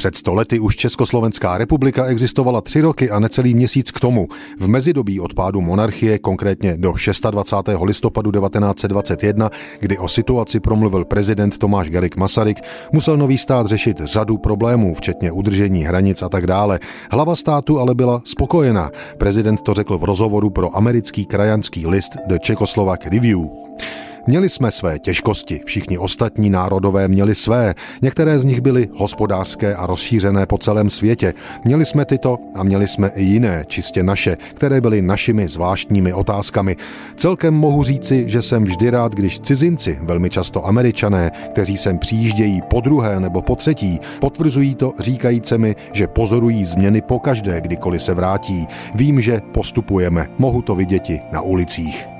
Před sto lety už Československá republika existovala tři roky a necelý měsíc k tomu. V mezidobí odpádu monarchie, konkrétně do 26. listopadu 1921, kdy o situaci promluvil prezident Tomáš Garik Masaryk, musel nový stát řešit řadu problémů, včetně udržení hranic a tak dále. Hlava státu ale byla spokojená. Prezident to řekl v rozhovoru pro americký krajanský list The Czechoslovak Review. Měli jsme své těžkosti, všichni ostatní národové měli své, některé z nich byly hospodářské a rozšířené po celém světě. Měli jsme tyto a měli jsme i jiné, čistě naše, které byly našimi zvláštními otázkami. Celkem mohu říci, že jsem vždy rád, když cizinci, velmi často američané, kteří sem přijíždějí po druhé nebo po třetí, potvrzují to říkajíce mi, že pozorují změny pokaždé, kdykoliv se vrátí. Vím, že postupujeme, mohu to vidět na ulicích.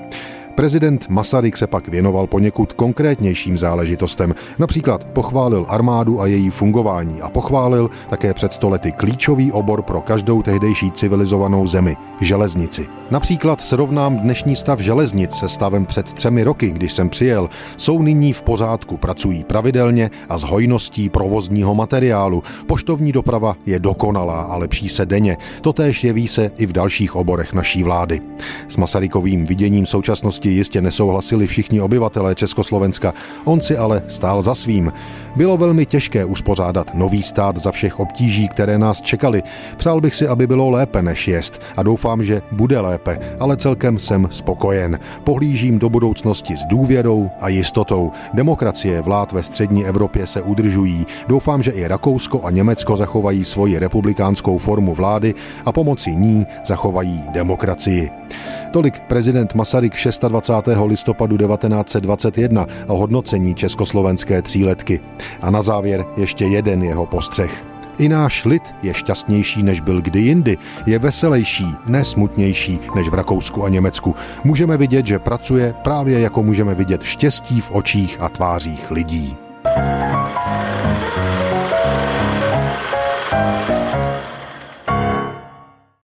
Prezident Masaryk se pak věnoval poněkud konkrétnějším záležitostem. Například pochválil armádu a její fungování a pochválil také před stolety klíčový obor pro každou tehdejší civilizovanou zemi – železnici. Například srovnám dnešní stav železnic se stavem před třemi roky, když jsem přijel. Jsou nyní v pořádku, pracují pravidelně a s hojností provozního materiálu. Poštovní doprava je dokonalá a lepší se denně. Totéž jeví se i v dalších oborech naší vlády. S Masarykovým viděním současnosti jistě nesouhlasili všichni obyvatelé Československa, on si ale stál za svým. Bylo velmi těžké uspořádat nový stát za všech obtíží, které nás čekaly. Přál bych si, aby bylo lépe než jest a doufám, že bude lépe, ale celkem jsem spokojen. Pohlížím do budoucnosti s důvěrou a jistotou. Demokracie vlád ve střední Evropě se udržují. Doufám, že i Rakousko a Německo zachovají svoji republikánskou formu vlády a pomocí ní zachovají demokracii. Tolik prezident Masaryk 26. listopadu 1921 o hodnocení československé tříletky. A na závěr ještě jeden jeho postřeh. I náš lid je šťastnější, než byl kdy jindy. Je veselější, nesmutnější než v Rakousku a Německu. Můžeme vidět, že pracuje právě jako můžeme vidět štěstí v očích a tvářích lidí. thank you